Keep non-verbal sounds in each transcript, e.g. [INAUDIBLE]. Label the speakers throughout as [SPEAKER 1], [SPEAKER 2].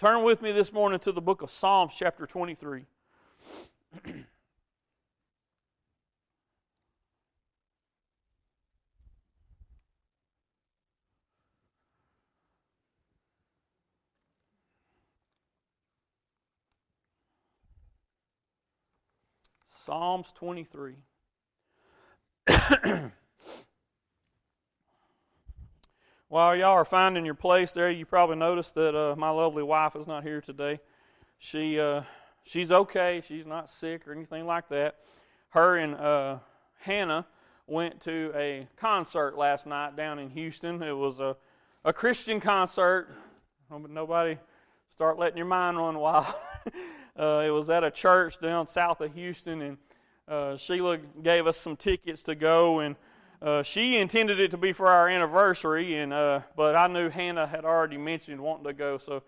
[SPEAKER 1] Turn with me this morning to the book of Psalms, chapter 23. [CLEARS THROAT] Psalms 23. [CLEARS THROAT] While y'all are finding your place there, you probably noticed that uh, my lovely wife is not here today. She uh, she's okay. She's not sick or anything like that. Her and uh, Hannah went to a concert last night down in Houston. It was a a Christian concert. Nobody start letting your mind run wild. [LAUGHS] uh, it was at a church down south of Houston, and uh, Sheila gave us some tickets to go and uh, she intended it to be for our anniversary, and uh, but I knew Hannah had already mentioned wanting to go, so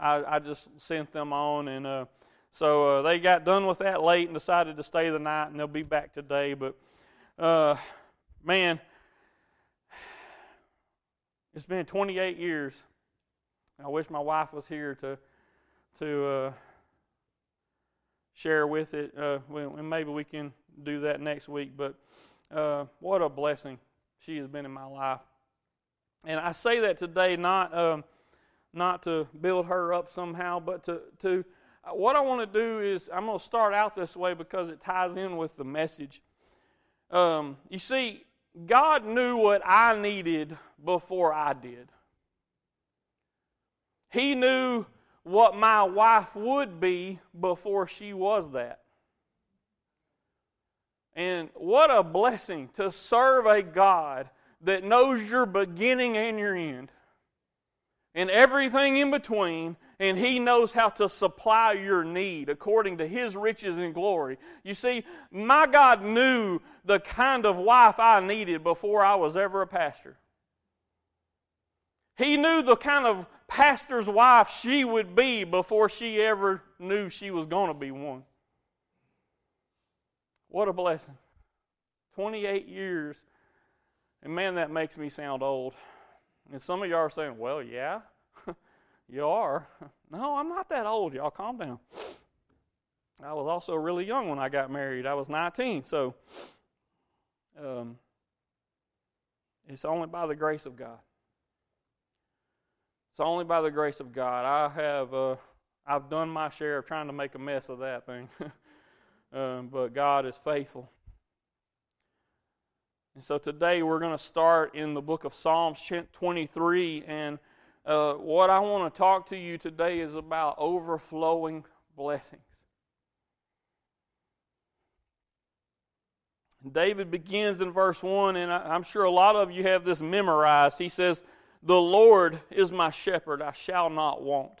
[SPEAKER 1] I, I just sent them on, and uh, so uh, they got done with that late and decided to stay the night, and they'll be back today. But uh, man, it's been 28 years. I wish my wife was here to to uh, share with it, and maybe we can do that next week, but. Uh, what a blessing she has been in my life. And I say that today not um, not to build her up somehow, but to to uh, what I want to do is I'm going to start out this way because it ties in with the message. Um, you see, God knew what I needed before I did. He knew what my wife would be before she was that. And what a blessing to serve a God that knows your beginning and your end and everything in between, and He knows how to supply your need according to His riches and glory. You see, my God knew the kind of wife I needed before I was ever a pastor. He knew the kind of pastor's wife she would be before she ever knew she was going to be one. What a blessing. 28 years. And man, that makes me sound old. And some of y'all are saying, well, yeah, [LAUGHS] you are. [LAUGHS] No, I'm not that old, y'all. Calm down. I was also really young when I got married. I was 19. So um, it's only by the grace of God. It's only by the grace of God. I have uh, I've done my share of trying to make a mess of that thing. [LAUGHS] um, but God is faithful. And so today we're going to start in the book of Psalms 23. And uh, what I want to talk to you today is about overflowing blessings. David begins in verse 1, and I'm sure a lot of you have this memorized. He says, The Lord is my shepherd, I shall not want.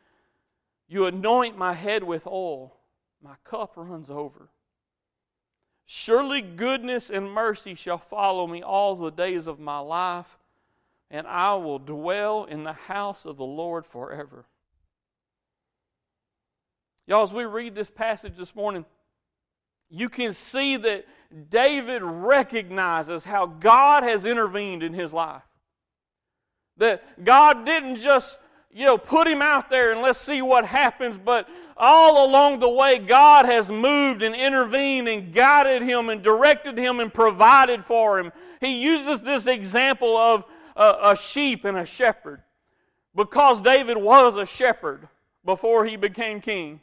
[SPEAKER 1] You anoint my head with oil, my cup runs over. Surely goodness and mercy shall follow me all the days of my life, and I will dwell in the house of the Lord forever. Y'all, as we read this passage this morning, you can see that David recognizes how God has intervened in his life. That God didn't just you know, put him out there and let's see what happens. But all along the way, God has moved and intervened and guided him and directed him and provided for him. He uses this example of a, a sheep and a shepherd because David was a shepherd before he became king.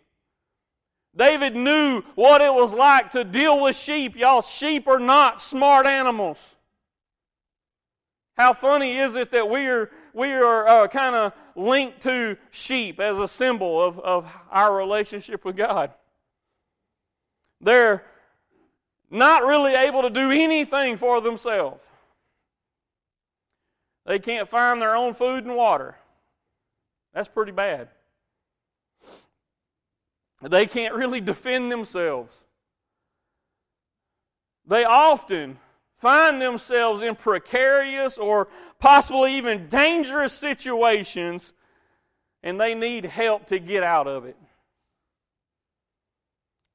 [SPEAKER 1] David knew what it was like to deal with sheep. Y'all, sheep are not smart animals. How funny is it that we are, we are uh, kind of linked to sheep as a symbol of, of our relationship with God? They're not really able to do anything for themselves. They can't find their own food and water. That's pretty bad. they can't really [LAUGHS] defend themselves. They often find themselves in precarious or possibly even dangerous situations and they need help to get out of it.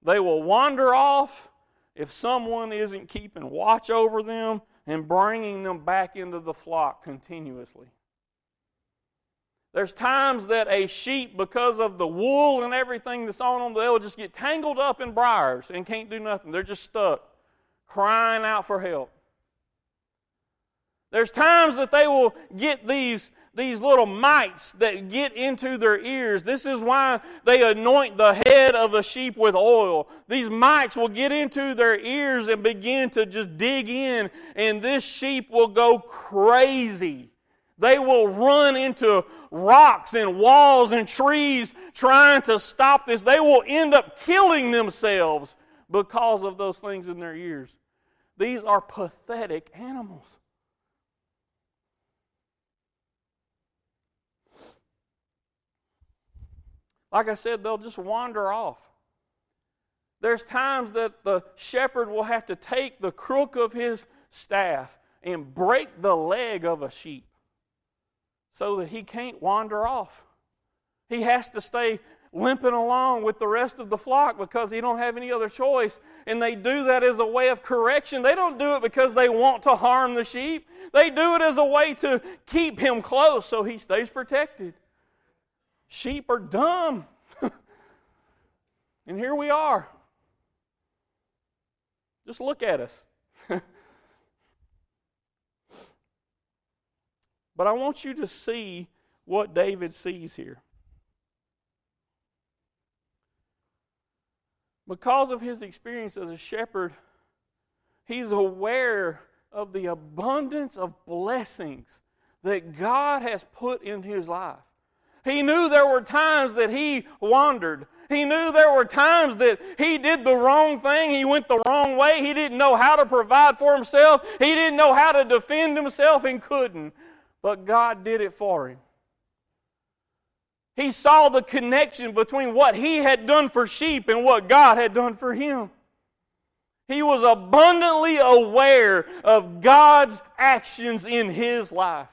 [SPEAKER 1] They will wander off if someone isn't keeping watch over them and bringing them back into the flock continuously. There's times that a sheep, because of the wool and everything that's on them, they'll just get tangled up in briars and can't do nothing. They're just stuck, crying out for help. There's times that they will get these, these little mites that get into their ears. This is why they anoint the head of the sheep with oil. These mites will get into their ears and begin to just dig in, and this sheep will go crazy. They will run into rocks and walls and trees trying to stop this. They will end up killing themselves because of those things in their ears. These are pathetic animals. Like I said, they'll just wander off. There's times that the shepherd will have to take the crook of his staff and break the leg of a sheep so that he can't wander off. He has to stay limping along with the rest of the flock because he don't have any other choice and they do that as a way of correction they don't do it because they want to harm the sheep they do it as a way to keep him close so he stays protected Sheep are dumb. [LAUGHS] and here we are. Just look at us. [LAUGHS] but I want you to see what David sees here. Because of his experience as a shepherd, he's aware of the abundance of blessings that God has put in his life. He knew there were times that he wandered. He knew there were times that he did the wrong thing. He went the wrong way. He didn't know how to provide for himself. He didn't know how to defend himself and couldn't. But God did it for him. He saw the connection between what he had done for sheep and what God had done for him. He was abundantly aware of God's actions in his life.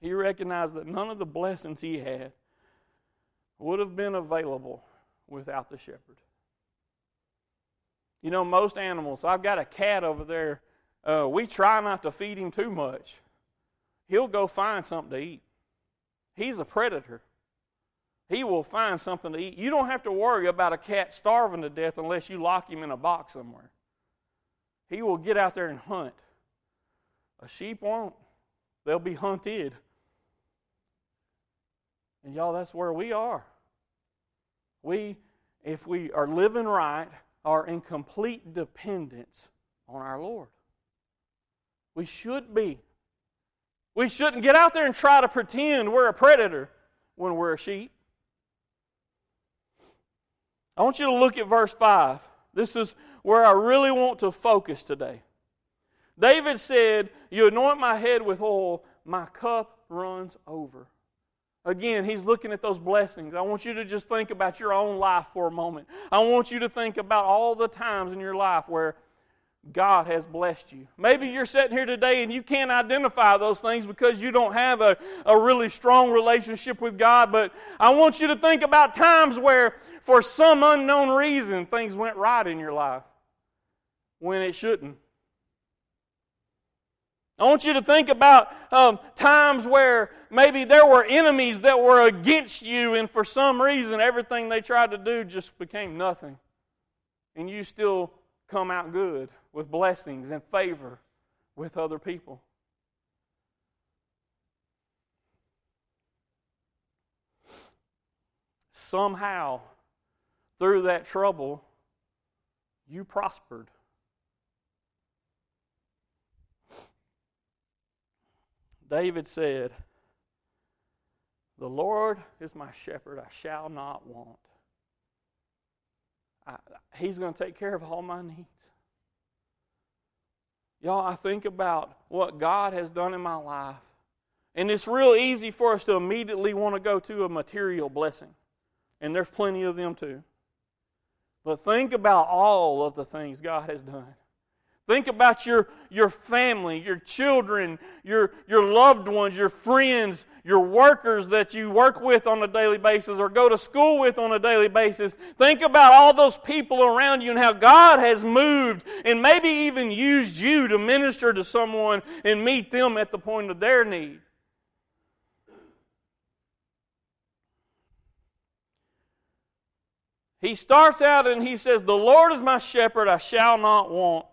[SPEAKER 1] He recognized that none of the blessings he had would have been available without the shepherd. You know, most animals, I've got a cat over there. Uh, we try not to feed him too much. He'll go find something to eat. He's a predator. He will find something to eat. You don't have to worry about a cat starving to death unless you lock him in a box somewhere. He will get out there and hunt. A sheep won't. They'll be hunted. And y'all, that's where we are. We, if we are living right, are in complete dependence on our Lord. We should be. We shouldn't get out there and try to pretend we're a predator when we're a sheep. I want you to look at verse 5. This is where I really want to focus today. David said, You anoint my head with oil, my cup runs over. Again, he's looking at those blessings. I want you to just think about your own life for a moment. I want you to think about all the times in your life where God has blessed you. Maybe you're sitting here today and you can't identify those things because you don't have a, a really strong relationship with God, but I want you to think about times where, for some unknown reason, things went right in your life when it shouldn't. I want you to think about um, times where maybe there were enemies that were against you, and for some reason, everything they tried to do just became nothing. And you still come out good with blessings and favor with other people. Somehow, through that trouble, you prospered. David said, The Lord is my shepherd, I shall not want. I, he's going to take care of all my needs. Y'all, I think about what God has done in my life. And it's real easy for us to immediately want to go to a material blessing. And there's plenty of them too. But think about all of the things God has done. Think about your, your family, your children, your, your loved ones, your friends, your workers that you work with on a daily basis or go to school with on a daily basis. Think about all those people around you and how God has moved and maybe even used you to minister to someone and meet them at the point of their need. He starts out and he says, The Lord is my shepherd, I shall not want.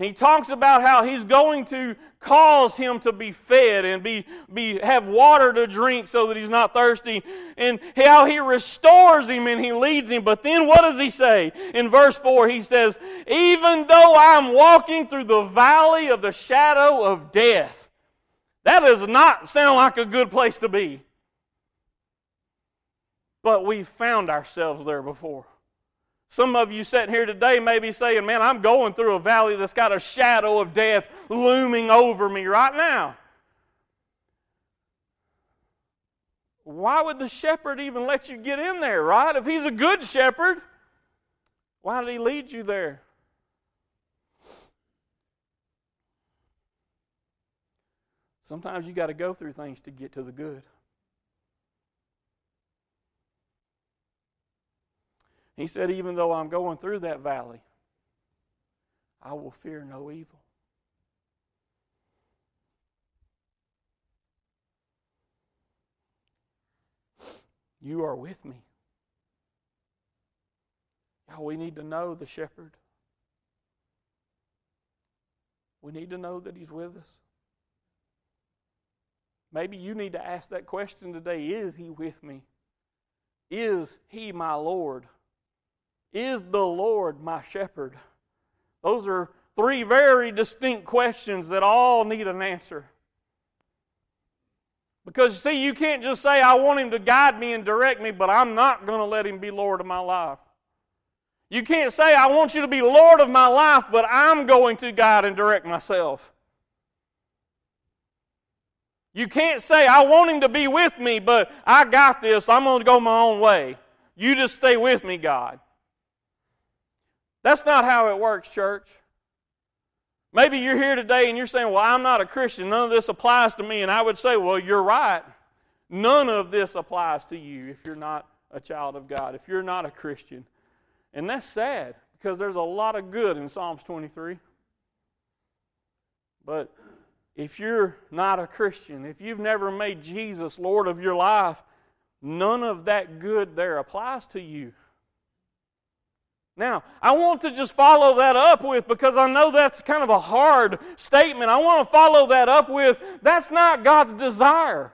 [SPEAKER 1] He talks about how he's going to cause him to be fed and be, be, have water to drink so that he's not thirsty, and how he restores him and he leads him. But then what does he say? In verse 4, he says, Even though I'm walking through the valley of the shadow of death. That does not sound like a good place to be. But we've found ourselves there before. Some of you sitting here today may be saying, Man, I'm going through a valley that's got a shadow of death looming over me right now. Why would the shepherd even let you get in there, right? If he's a good shepherd, why did he lead you there? Sometimes you got to go through things to get to the good. He said, Even though I'm going through that valley, I will fear no evil. You are with me. Y'all, we need to know the shepherd. We need to know that he's with us. Maybe you need to ask that question today Is he with me? Is he my Lord? Is the Lord my shepherd? Those are three very distinct questions that all need an answer. Because, see, you can't just say, I want Him to guide me and direct me, but I'm not going to let Him be Lord of my life. You can't say, I want you to be Lord of my life, but I'm going to guide and direct myself. You can't say, I want Him to be with me, but I got this. I'm going to go my own way. You just stay with me, God. That's not how it works, church. Maybe you're here today and you're saying, Well, I'm not a Christian. None of this applies to me. And I would say, Well, you're right. None of this applies to you if you're not a child of God, if you're not a Christian. And that's sad because there's a lot of good in Psalms 23. But if you're not a Christian, if you've never made Jesus Lord of your life, none of that good there applies to you. Now, I want to just follow that up with, because I know that's kind of a hard statement. I want to follow that up with that's not God's desire.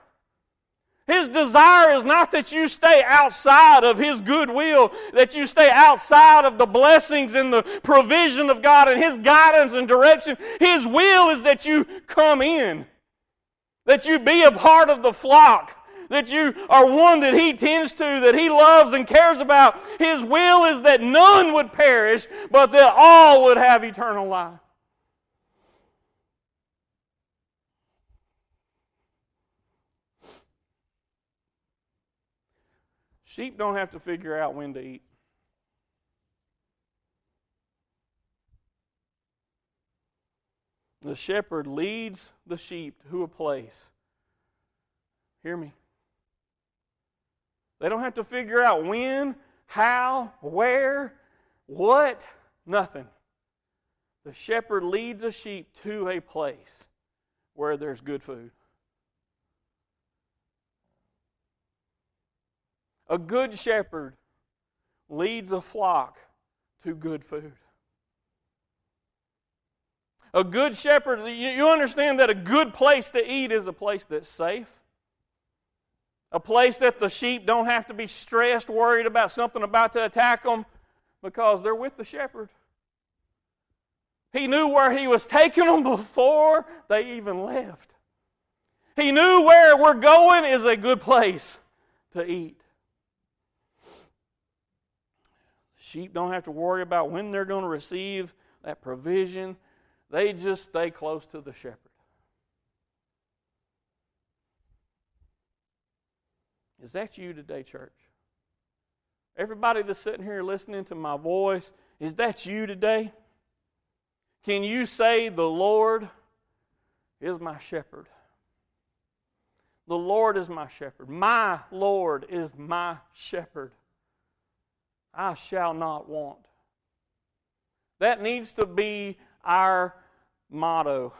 [SPEAKER 1] His desire is not that you stay outside of His goodwill, that you stay outside of the blessings and the provision of God and His guidance and direction. His will is that you come in, that you be a part of the flock, that you are one that He tends to, that He loves and cares about. His will is that none would perish, but that all would have eternal life. Sheep don't have to figure out when to eat. The shepherd leads the sheep to a place. Hear me. They don't have to figure out when, how, where, what, nothing. The shepherd leads a sheep to a place where there's good food. A good shepherd leads a flock to good food. A good shepherd, you understand that a good place to eat is a place that's safe, a place that the sheep don't have to be stressed, worried about something about to attack them because they're with the shepherd. He knew where he was taking them [LAUGHS] before they even left. He knew where we're going is a good place to eat. Sheep don't have to worry about when they're going to receive that provision. They just stay close to the shepherd. Is that you today, church? Everybody that's sitting here listening to my voice, is that you today? Can you say, The Lord is my shepherd? The Lord is my shepherd. My Lord is my shepherd. I shall not want. That needs to be our motto.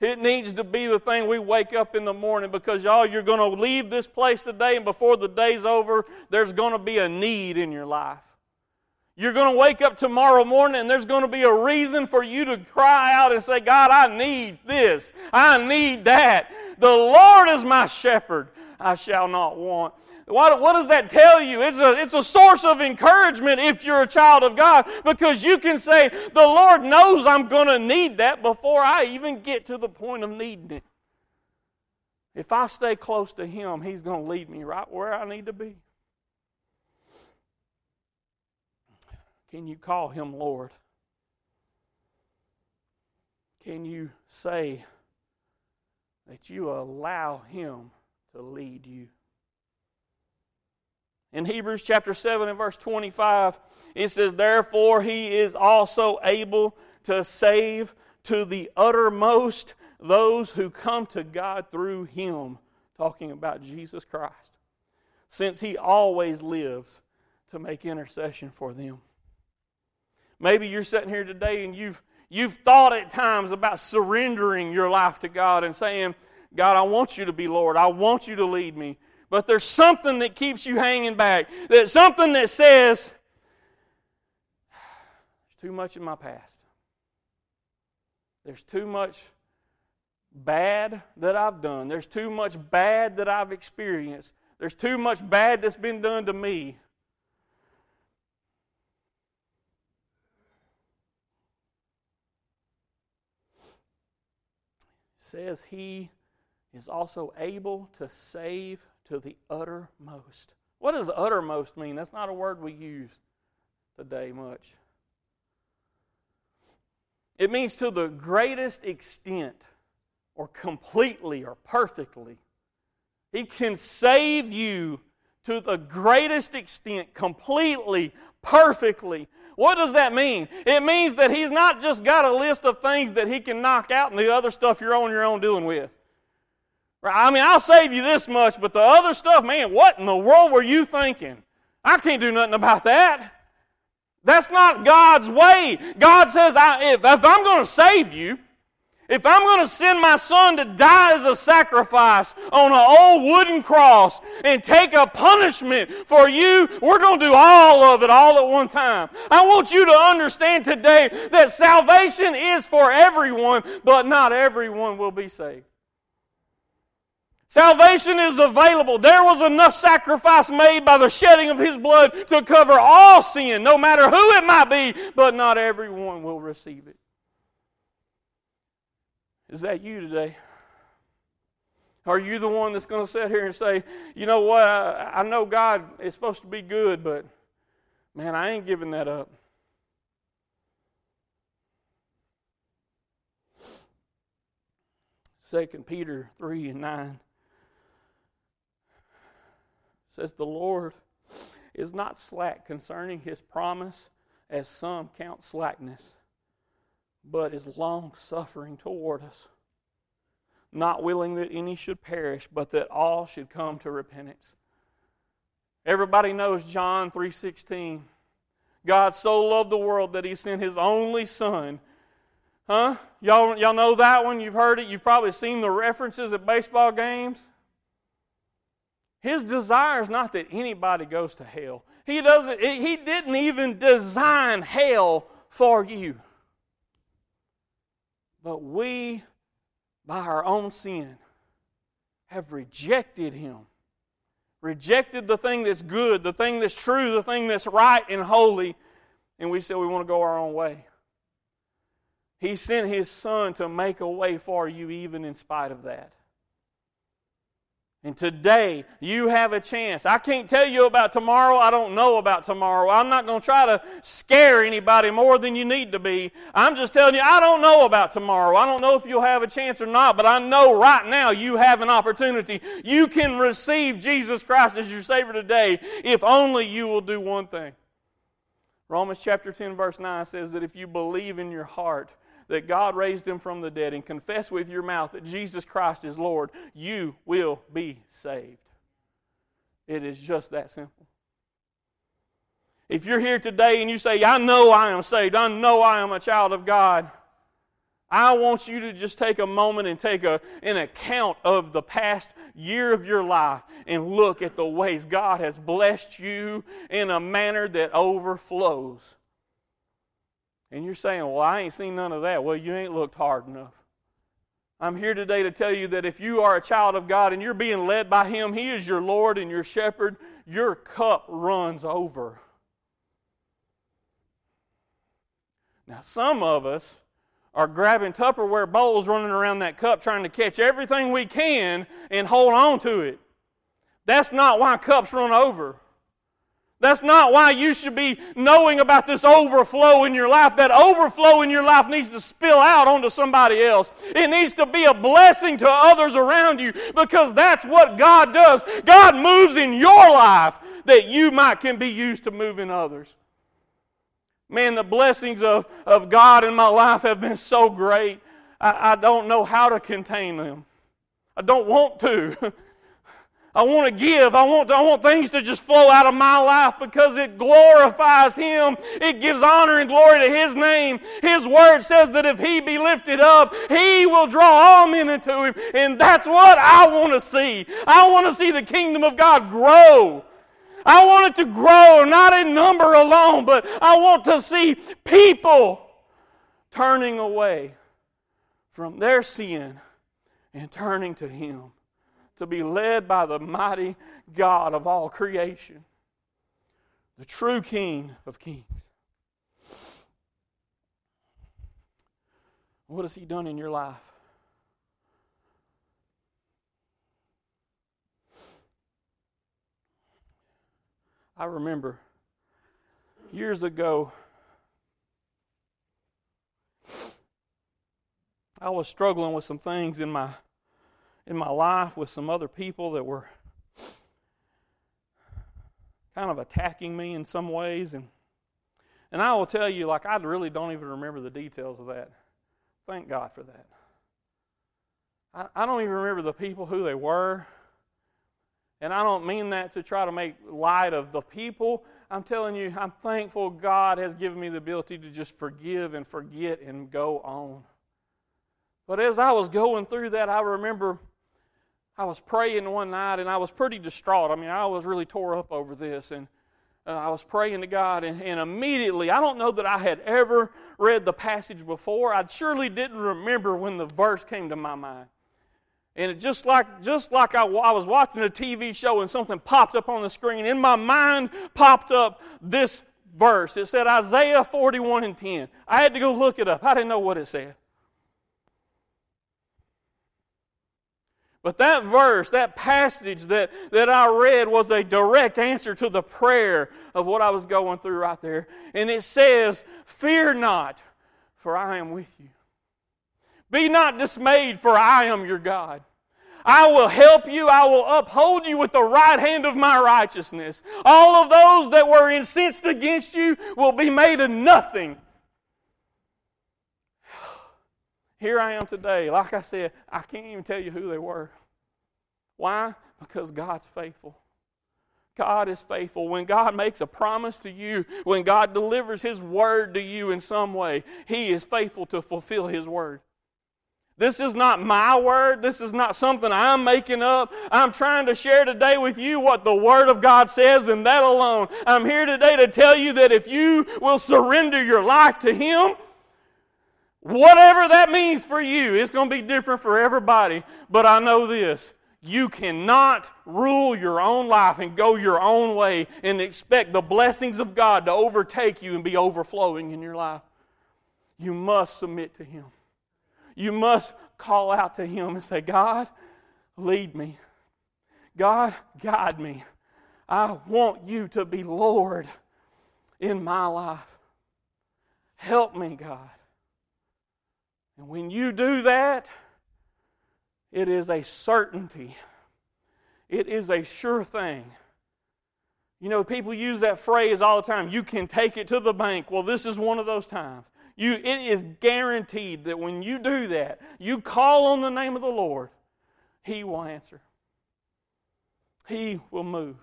[SPEAKER 1] It needs to be the thing we wake up in the morning because, y'all, you're going to leave this place today, and before the day's over, there's going to be a need in your life. You're going to wake up tomorrow morning and there's going to be a reason for you to cry out and say, God, I need this. I need that. The Lord is my shepherd. I shall not want. What, what, does that tell you? It's a, it's a source of encouragement if you're a child of God because you can say, The Lord knows I'm going to need that before I even get to the point of needing it. If I stay close to Him, He's going to lead me right where I need to be. Can you call him Lord? Can you say that you allow him to lead you? In Hebrews chapter 7 and verse 25, it says, Therefore he is also able to save to the uttermost those who come to God through him, talking about Jesus Christ, since he always lives to make intercession for them. Maybe you're sitting here today and you've, you've thought at times about surrendering your life to God and saying, God, I want you to be Lord. I want you to lead me. But there's something that keeps you hanging back. There's something that says, there's too much in my past. There's too much bad that I've done. There's too much bad that I've experienced. There's too much bad that's been done to me. says he is also able to save to the uttermost. What does uttermost mean? That's not a word we use today much. It means to the greatest extent, or completely, or perfectly. He can save you to the greatest extent, completely, perfectly. What does that mean? It means that He's not just got a list of things that He can knock out and the other stuff you're on your own dealing with. I mean, I'll save you this much, but the other stuff, man, what in the world were you thinking? I can't do nothing about that. That's not God's way. God says, I, if, if I'm going to save you, if I'm going to send my son to die as a sacrifice on an old wooden cross and take a punishment for you, we're going to do all of it all at one time. I want you to understand today that salvation is for everyone, but not everyone will be saved. Salvation is available. There was enough sacrifice made by the shedding of his blood to cover all sin, no matter who it might be, but not everyone will receive it. Is that you today? Are you the one that's going to sit here and say, you know what, I, I know God is supposed to be good, but man, I ain't giving that up? Second Peter 3 and 9 says, The Lord is not slack concerning his promise, as some count slackness but is long suffering toward us, not willing that any should perish, but that all should come to repentance. Everybody knows John 3:16. God so loved the world that he sent his only son. Huh? Y'all, y'all know that one? You've heard it. You've probably seen the references at baseball games. His desire is not that anybody goes to hell. He doesn't he didn't even design hell for you. But we, by our own sin, have rejected Him. Rejected the thing that's good, the thing that's true, the thing that's right and holy, and we said we want to go our own way. He sent His Son to make a way for you, even in spite of that. And today, you have a chance. I can't tell you about tomorrow. I don't know about tomorrow. I'm not going to try to scare anybody more than you need to be. I'm just telling you, I don't know about tomorrow. I don't know if you'll have a chance or not, but I know right now you have an opportunity. You can receive Jesus Christ as your Savior today if only you will do one thing. Romans chapter 10, verse 9 says that if you believe in your heart that God raised him from the dead and confess with your mouth that Jesus Christ is Lord, you will be saved. It is just that simple. If you're here today and you say, I know I am saved, I know I am a child of God, I want you to just take a moment and take a, an account of the past year of your life and look at the ways God has blessed you in a manner that overflows. And you're saying, Well, I ain't seen none of that. Well, you ain't looked hard enough. I'm here today to tell you that if you are a child of God and you're being led by Him, He is your Lord and your shepherd, your cup runs over. Now, some of us are grabbing Tupperware bowls, running around that cup, trying to catch everything we can and hold on to it. That's not why cups run over. That's not why you should be knowing about this overflow in your life. That overflow in your life needs to spill out onto somebody else. It needs to be a blessing to others around you because that's what God does. God moves in your life that you might can be used to move in others. Man, the blessings of, of God in my life have been so great. I, I don't know how to contain them. I don't want to. [LAUGHS] I want to give. I want, I want things to just flow out of my life because it glorifies Him. It gives honor and glory to His name. His word says that if He be lifted up, He will draw all men into Him. And that's what I want to see. I want to see the kingdom of God grow. I want it to grow, not in number alone, but I want to see people turning away from their sin and turning to Him to be led by the mighty God of all creation, the true King of kings. What has He done in your life? I remember years ago, I was struggling with some things in my in my life with some other people that were kind of attacking me in some ways and and I will tell you like I really don't even remember the details of that. Thank God for that. I, I don't even remember the people who they were. And I don't mean that to try to make light of the people. I'm telling you, I'm thankful God has given me the ability to just forgive and forget and go on. But as I was going through that, I remember I was praying one night and I was pretty distraught. I mean, I was really tore up over this. And uh, I was praying to God, and, and immediately, I don't know that I had ever read the passage before. I surely didn't remember when the verse came to my mind. And it just like just like I, I, was watching a TV show and something popped up on the screen, in my mind popped up this verse. It said Isaiah 41 and 10. I had to go look it up. I didn't know what it said. But that verse, that passage that, that I read was a direct answer to the prayer of what I was going through right there. And it says, Fear not, for I am with you. Be not dismayed, for I am your God. I will help you. I will uphold you with the right hand of my righteousness. All of those that were incensed against you will be made a nothing. Here I am today. Like I said, I can't even tell you who they were. Why? Because God's faithful. God is faithful. When God makes a promise to you, when God delivers His word to you in some way, He is faithful to fulfill His word. This is not my word. This is not something I'm making up. I'm trying to share today with you what the Word of God says, and that alone. I'm here today to tell you that if you will surrender your life to Him, whatever that means for you, it's going to be different for everybody. But I know this you cannot rule your own life and go your own way and expect the blessings of God to overtake you and be overflowing in your life. You must submit to Him. You must call out to Him and say, God, lead me. God, guide me. I want you to be Lord in my life. Help me, God. And when you do that, it is a certainty, it is a sure thing. You know, people use that phrase all the time you can take it to the bank. Well, this is one of those times. You, it is guaranteed that when you do that, you call on the name of the Lord, He will answer. He will move.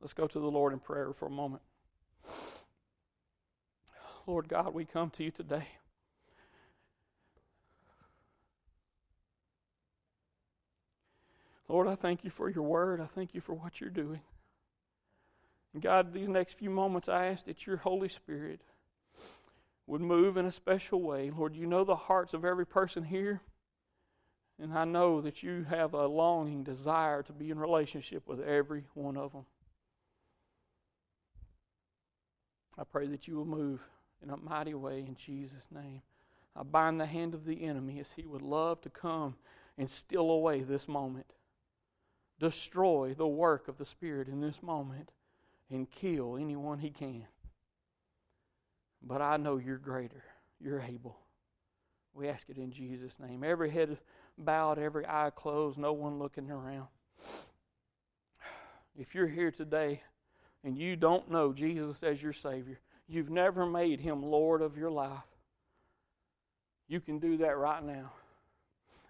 [SPEAKER 1] Let's go to the Lord in prayer for a moment. Lord God, we come to you today. Lord, I thank you for your word. I thank you for what you're doing. And God, these next few moments, I ask that your Holy Spirit would move in a special way. Lord, you know the hearts of every person here. And I know that you have a longing desire to be in relationship with every one of them. I pray that you will move in a mighty way in Jesus' name. I bind the hand of the enemy as he would love to come and steal away this moment, destroy the work of the Spirit in this moment, and kill anyone he can. But I know you're greater, you're able. We ask it in Jesus' name. Every head bowed, every eye closed, no one looking around. If you're here today and you don't know Jesus as your Savior, you've never made Him Lord of your life, you can do that right now.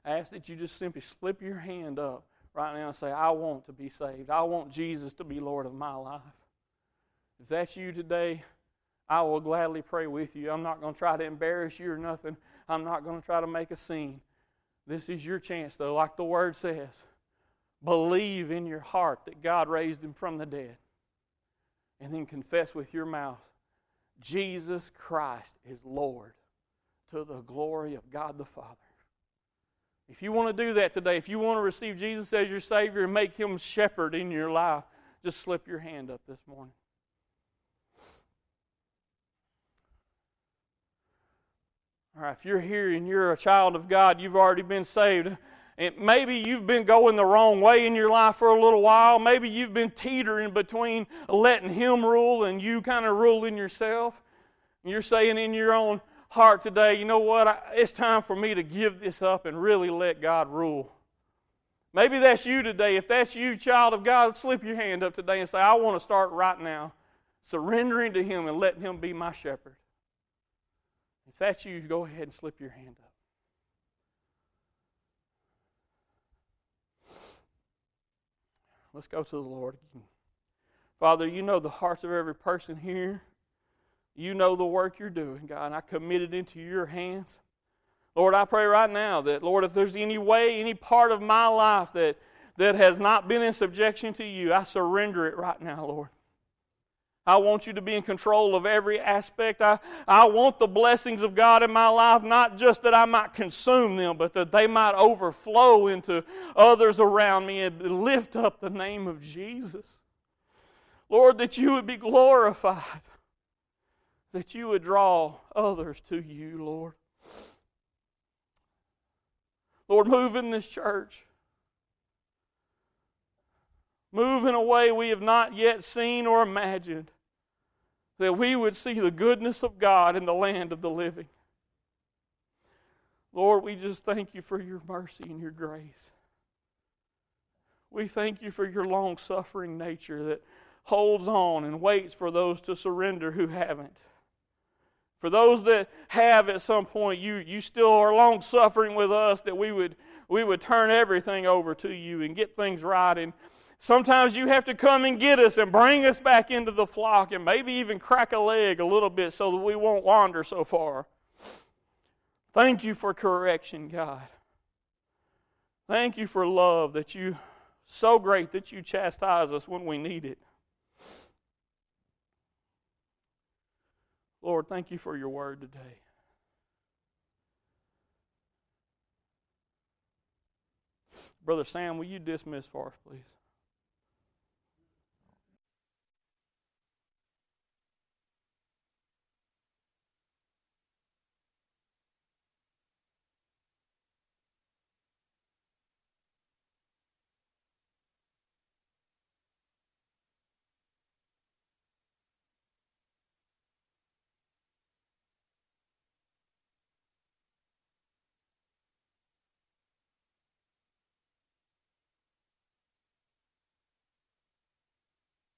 [SPEAKER 1] I ask that you just simply slip your hand up right now and say, I want to be saved. I want Jesus to be Lord of my life. If that's you today, I will gladly pray with you. I'm not going to try to embarrass you or nothing. I'm not going to try to make a scene. This is your chance, though, like the word says. Believe in your heart that God raised him from the dead. And then confess with your mouth Jesus Christ is Lord to the glory of God the Father. If you want to do that today, if you want to receive Jesus as your Savior and make him shepherd in your life, just slip your hand up this morning. All right, if you're here and you're a child of God, you've already been saved. And maybe you've been going the wrong way in your life for a little while. Maybe you've been teetering between letting Him rule and you kind of ruling yourself. You're saying in your own heart today, you know what? It's time for me to give this up and really let God rule. Maybe that's you today. If that's you, child of God, slip your hand up today and say, I want to start right now surrendering to Him and letting Him be my shepherd. If that's you, go ahead and slip your hand up. Let's go to the Lord again. Father, you know the hearts of every person here. You know the work you're doing, God, and I commit it into your hands. Lord, I pray right now that, Lord, if there's any way, any part of my life that, that has not been in subjection to you, I surrender it right now, Lord. I want you to be in control of every aspect. I, I want the blessings of God in my life, not just that I might consume them, but that they might overflow into others around me and lift up the name of Jesus. Lord, that you would be glorified, that you would draw others to you, Lord. Lord, move in this church. Move in a way we have not yet seen or imagined that we would see the goodness of God in the land of the living. Lord, we just thank you for your mercy and your grace. We thank you for your long suffering nature that holds on and waits for those to surrender who haven't. For those that have at some point, you, you still are long suffering with us, that we would, we would turn everything over to you and get things right. And Sometimes you have to come and get us and bring us back into the flock and maybe even crack a leg a little bit so that we won't wander so far. Thank you for correction, God. Thank you for love that you, so great that you chastise us when we need it. Lord, thank you for your word today. Brother Sam, will you dismiss for us, please?